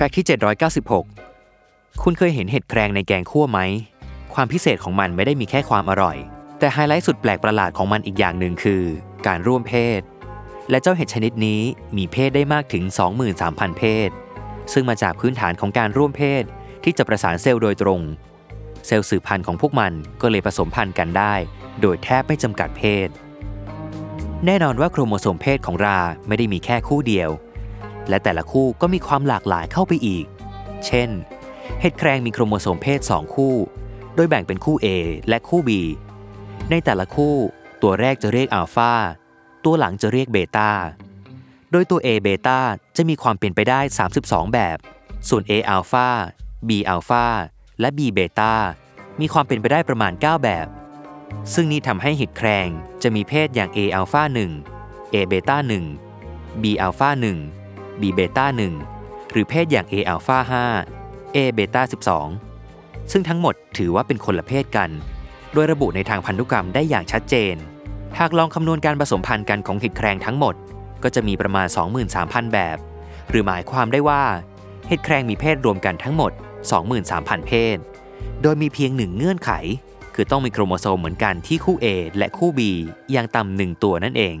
fact ที่ 796 คุณเคยเห็นเห็ดแครงในแกงคั่วไหม ความพิเศษของมันไม่ได้มีแค่ความอร่อย แต่ไฮไลท์สุดแปลกประหลาดของมันอีกอย่างหนึ่งคือ การร่วมเพศ และเจ้าเห็ดชนิดนี้มีเพศได้มากถึง 23,000 เพศ ซึ่งมาจากพื้นฐานของการร่วมเพศที่จะประสานเซลล์โดยตรง เซลล์สืบพันธุ์ของพวกมันก็เลยผสมพันธุ์กันได้ โดยแทบไม่จำกัดเพศ แน่นอนว่าโครโมโซมเพศของราไม่ได้มีแค่คู่เดียว และแต่ละคู่ก็มีความหลากหลายเข้าไปอีก เช่น เห็ดแครงมีโครโมโซมเพศ 2 คู่ โดยแบ่งเป็นคู่ A และคู่ B ในแต่ละคู่ ตัวแรกจะเรียกอัลฟาตัวหลังจะเรียกเบต้า โดยตัว A เบต้าจะมีความเป็นไปได้ 32 แบบ ส่วน A อัลฟา B อัลฟาและ B เบต้ามีความเป็นไปได้ประมาณ 9 แบบ ซึ่งนี่ทำให้เห็ดแครงจะมีเพศอย่าง A อัลฟา1 A เบต้า1 B อัลฟา1 B เบต้า1หรือเพศอย่าง A อัลฟา5 A เบต้า12 ซึ่งทั้งหมดถือว่าเป็นคนละเพศกัน โดยระบุในทางพันธุกรรมได้อย่างชัดเจน หากลองคำนวณการผสมพันธุ์กันของเห็ดแครงทั้งหมด ก็จะมีประมาณ 23,000 แบบ หรือหมายความได้ว่า เห็ดแครงมีเพศรวมกันทั้งหมด 23,000 เพศ โดยมีเพียงหนึ่งเงื่อนไข คือต้องมีโครโมโซมเหมือนกันที่คู่ A และคู่ B อย่างต่ำหนึ่งตัวนั่นเอง